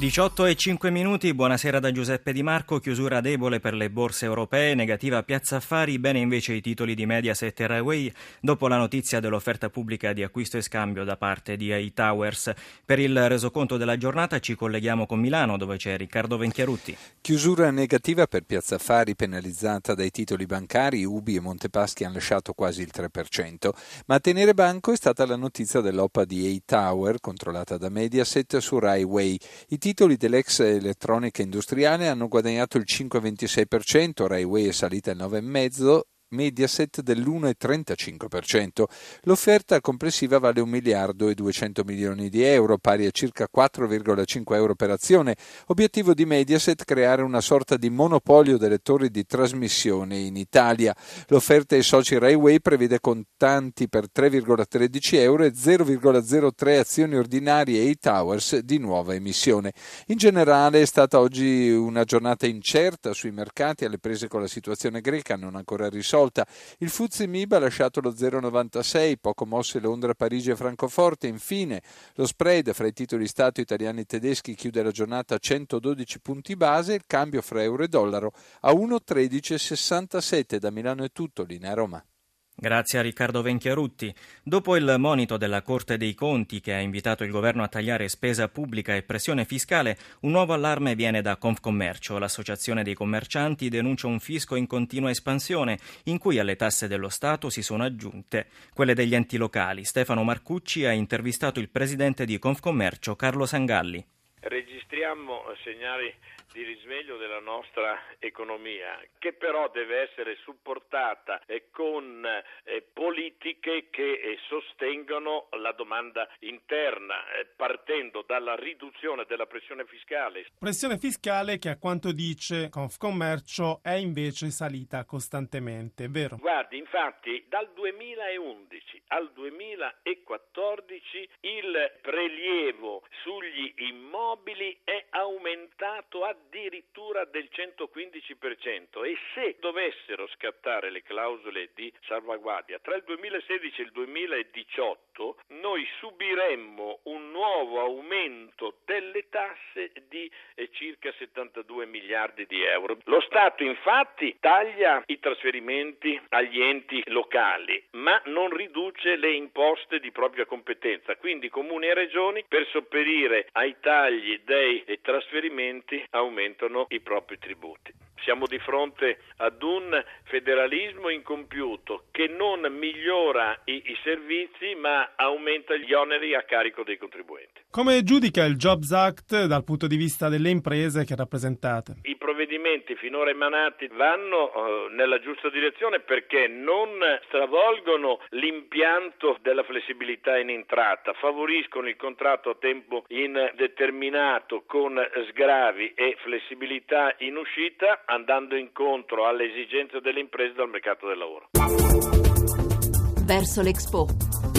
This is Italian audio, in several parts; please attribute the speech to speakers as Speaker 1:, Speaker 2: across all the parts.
Speaker 1: 18 e 5 minuti, buonasera da Giuseppe Di Marco, chiusura debole per le borse europee, negativa Piazza Affari, bene invece i titoli di Mediaset e Railway dopo la notizia dell'offerta pubblica di acquisto e scambio da parte di AI Towers. Per il resoconto della giornata ci colleghiamo con Milano dove c'è Riccardo Venchiarutti.
Speaker 2: Chiusura negativa per Piazza Affari penalizzata dai titoli bancari, Ubi e Montepaschi hanno lasciato quasi il 3%, ma a tenere banco è stata la notizia dell'OPA di AI Tower controllata da Mediaset su Railway. I titoli dell'ex elettronica industriale hanno guadagnato il 5,26%, Railway è salita il 9,5%, Mediaset dell'1,35%. L'offerta complessiva vale 1 miliardo e 200 milioni di euro, pari a circa 4,5 euro per azione. Obiettivo di Mediaset creare una sorta di monopolio delle torri di trasmissione in Italia. L'offerta ai soci Railway prevede contanti per 3,13 euro e 0,03 azioni ordinarie e i towers di nuova emissione. In generale è stata oggi una giornata incerta sui mercati alle prese con la situazione greca non ancora risolta risolta. Il Fuzzi Mib ha lasciato lo 0,96, poco mosse Londra, Parigi e Francoforte. Infine, lo spread fra i titoli Stato italiani e tedeschi chiude la giornata a 112 punti base, il cambio fra euro e dollaro a 1,1367. Da Milano è tutto, linea Roma.
Speaker 1: Grazie a Riccardo Venchiarutti. Dopo il monito della Corte dei Conti che ha invitato il governo a tagliare spesa pubblica e pressione fiscale, un nuovo allarme viene da Confcommercio. L'associazione dei commercianti denuncia un fisco in continua espansione in cui alle tasse dello Stato si sono aggiunte quelle degli enti locali. Stefano Marcucci ha intervistato il presidente di Confcommercio Carlo Sangalli.
Speaker 3: Registriamo segnali di risveglio della nostra economia, che però deve essere supportata eh, con eh, politiche che eh, sostengano la domanda interna, partendo dalla riduzione della pressione fiscale.
Speaker 4: Pressione fiscale che a quanto dice Confcommercio è invece salita costantemente, vero?
Speaker 3: Guardi, infatti dal 2011 al 2014 il prelievo sugli immobili è aumentato addirittura del 115% e se dovessero scattare le clausole di salvaguardia tra il 2016 e il 2018 noi subiremmo un nuovo aumento delle tasse di eh, circa 72 miliardi di euro. Lo Stato infatti taglia i trasferimenti agli enti locali ma non riduce le imposte di propria competenza, quindi comuni e regioni per sopperire ai tagli dei trasferimenti aumentano aumentano i propri tributi. Siamo di fronte ad un federalismo incompiuto che non migliora i, i, servizi ma aumenta gli oneri a carico dei contribuenti.
Speaker 4: Come giudica il Jobs Act dal punto di vista delle imprese che rappresentate?
Speaker 3: I provvedimenti finora emanati vanno uh, nella giusta direzione perché non stravolgono l'impianto della flessibilità in entrata, favoriscono il contratto a tempo indeterminato con sgravi e flessibilità in uscita andando incontro alle esigenze delle imprese dal mercato del lavoro.
Speaker 5: Verso l'Expo.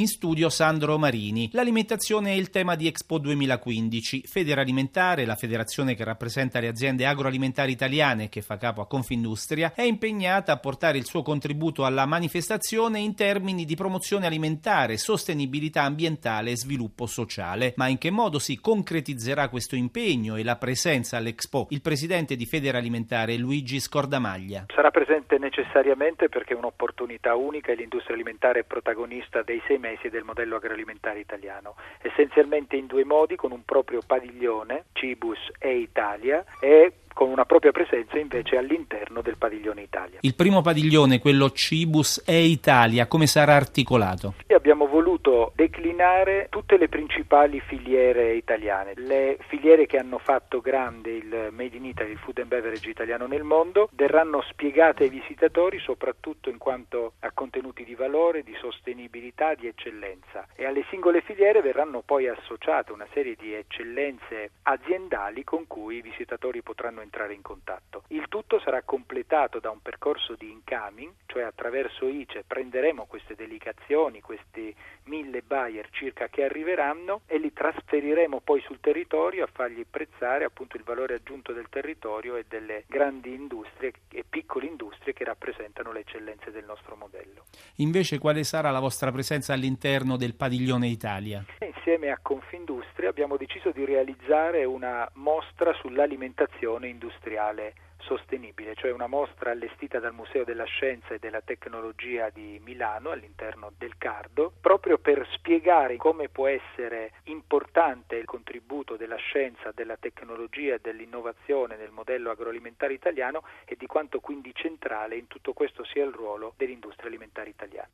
Speaker 6: In studio Sandro Marini. L'alimentazione è il tema di Expo 2015. Federalimentare, la federazione che rappresenta le aziende agroalimentari italiane che fa capo a Confindustria, è impegnata a portare il suo contributo alla manifestazione in termini di promozione alimentare, sostenibilità ambientale e sviluppo sociale. Ma in che modo si concretizzerà questo impegno e la presenza all'Expo? Il presidente di Federalimentare Luigi Scordamaglia.
Speaker 7: Sarà presente necessariamente perché è un'opportunità unica e l'industria alimentare è protagonista dei sei mesi mesi del modello agroalimentare italiano, essenzialmente in due modi, con un proprio padiglione, Cibus e Italia, e con una propria presenza invece all'interno del padiglione Italia.
Speaker 6: Il primo padiglione, quello Cibus e Italia, come sarà articolato?
Speaker 7: Abbiamo voluto declinare tutte le principali filiere italiane, le filiere che hanno fatto grande il Made in Italy, il food and beverage italiano nel mondo, verranno spiegate ai visitatori soprattutto in quanto a contenuti di valore, di sostenibilità, di eccellenza e alle singole filiere verranno poi associate una serie di eccellenze aziendali con cui i visitatori potranno possono entrare in contatto. Il tutto sarà completato da un percorso di incoming, cioè attraverso ICE prenderemo queste delegazioni, questi mille buyer circa che arriveranno e li trasferiremo poi sul territorio a fargli apprezzare appunto il valore aggiunto del territorio e delle grandi industrie e piccole industrie che rappresentano le eccellenze del nostro modello.
Speaker 6: Invece quale sarà la vostra presenza all'interno del padiglione Italia?
Speaker 7: Insieme a Confindustria abbiamo deciso di realizzare una mostra sull'alimentazione industriale sostenibile, cioè una mostra allestita dal Museo della Scienza e della Tecnologia di Milano all'interno del Cardo, proprio per spiegare come può essere importante il contributo della scienza, della tecnologia e dell'innovazione nel modello agroalimentare italiano e di quanto quindi centrale in tutto questo sia il ruolo dell'industria alimentare italiana.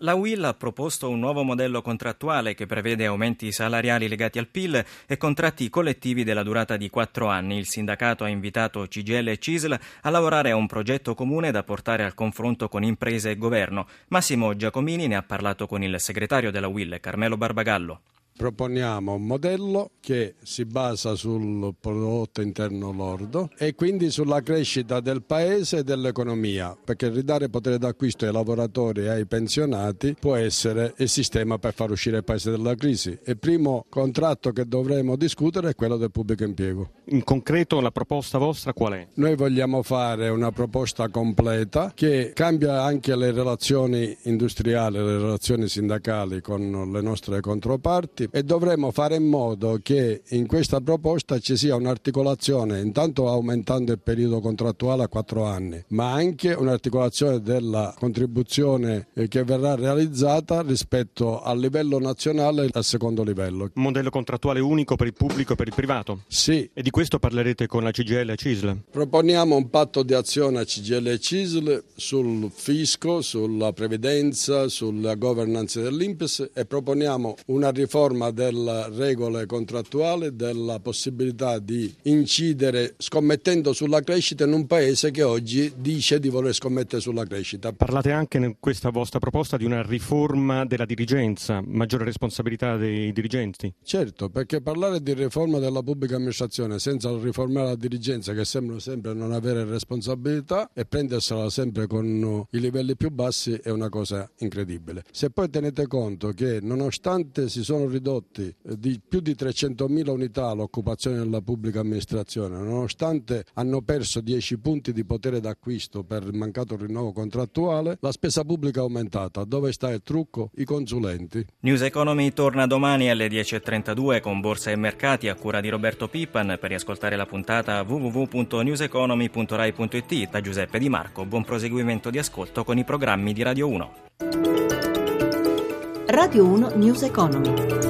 Speaker 1: La UIL ha proposto un nuovo modello contrattuale che prevede aumenti salariali legati al PIL e contratti collettivi della durata di quattro anni. Il sindacato ha invitato CGL e CISL a lavorare a un progetto comune da portare al confronto con imprese e governo. Massimo Giacomini ne ha parlato con il segretario della UIL, Carmelo Barbagallo
Speaker 8: proponiamo un modello che si basa sul prodotto interno lordo e quindi sulla crescita del paese e dell'economia, perché ridare potere d'acquisto ai lavoratori e ai pensionati può essere il sistema per far uscire il paese dalla crisi. Il primo contratto che dovremo discutere è quello del pubblico impiego.
Speaker 9: In concreto la proposta vostra qual è?
Speaker 8: Noi vogliamo fare una proposta completa che cambia anche le relazioni industriali, le relazioni sindacali con le nostre controparti e dovremmo fare in modo che in questa proposta ci sia un'articolazione, intanto aumentando il periodo contrattuale a quattro anni, ma anche un'articolazione della contribuzione eh, che verrà realizzata rispetto al livello nazionale e al secondo livello. Un
Speaker 9: modello contrattuale unico per il pubblico e per il privato?
Speaker 8: Sì.
Speaker 9: E di questo parlerete con la CGL e CISL?
Speaker 8: Proponiamo un patto di azione a CGL e CISL sul fisco, sulla previdenza, sulla governance dell'Inps e proponiamo una riforma riforma delle regole contrattuali, della possibilità di incidere scommettendo sulla crescita in un paese che oggi dice di voler scommettere sulla crescita.
Speaker 9: Parlate anche in questa vostra proposta di una riforma della dirigenza, maggiore responsabilità dei dirigenti?
Speaker 8: Certo, perché parlare di riforma della pubblica amministrazione senza riformare la dirigenza che sembra sempre non avere responsabilità e prendersela sempre con i livelli più bassi è una cosa incredibile. Se poi tenete conto che nonostante si sono ridotti ridotti eh, di più di 300.000 unità l'occupazione della pubblica amministrazione, nonostante hanno perso 10 punti di potere d'acquisto per il mancato rinnovo contrattuale, la spesa pubblica è aumentata. Dove sta il trucco? I consulenti.
Speaker 1: News Economy torna domani alle 10.32 con Borsa e Mercati a cura di Roberto Pippan. Per riascoltare la puntata www.newseconomy.rai.it da Giuseppe Di Marco. Buon proseguimento di ascolto con i programmi di Radio 1.
Speaker 5: Radio 1 News Economy.